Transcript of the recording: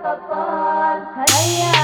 الأطفال هيا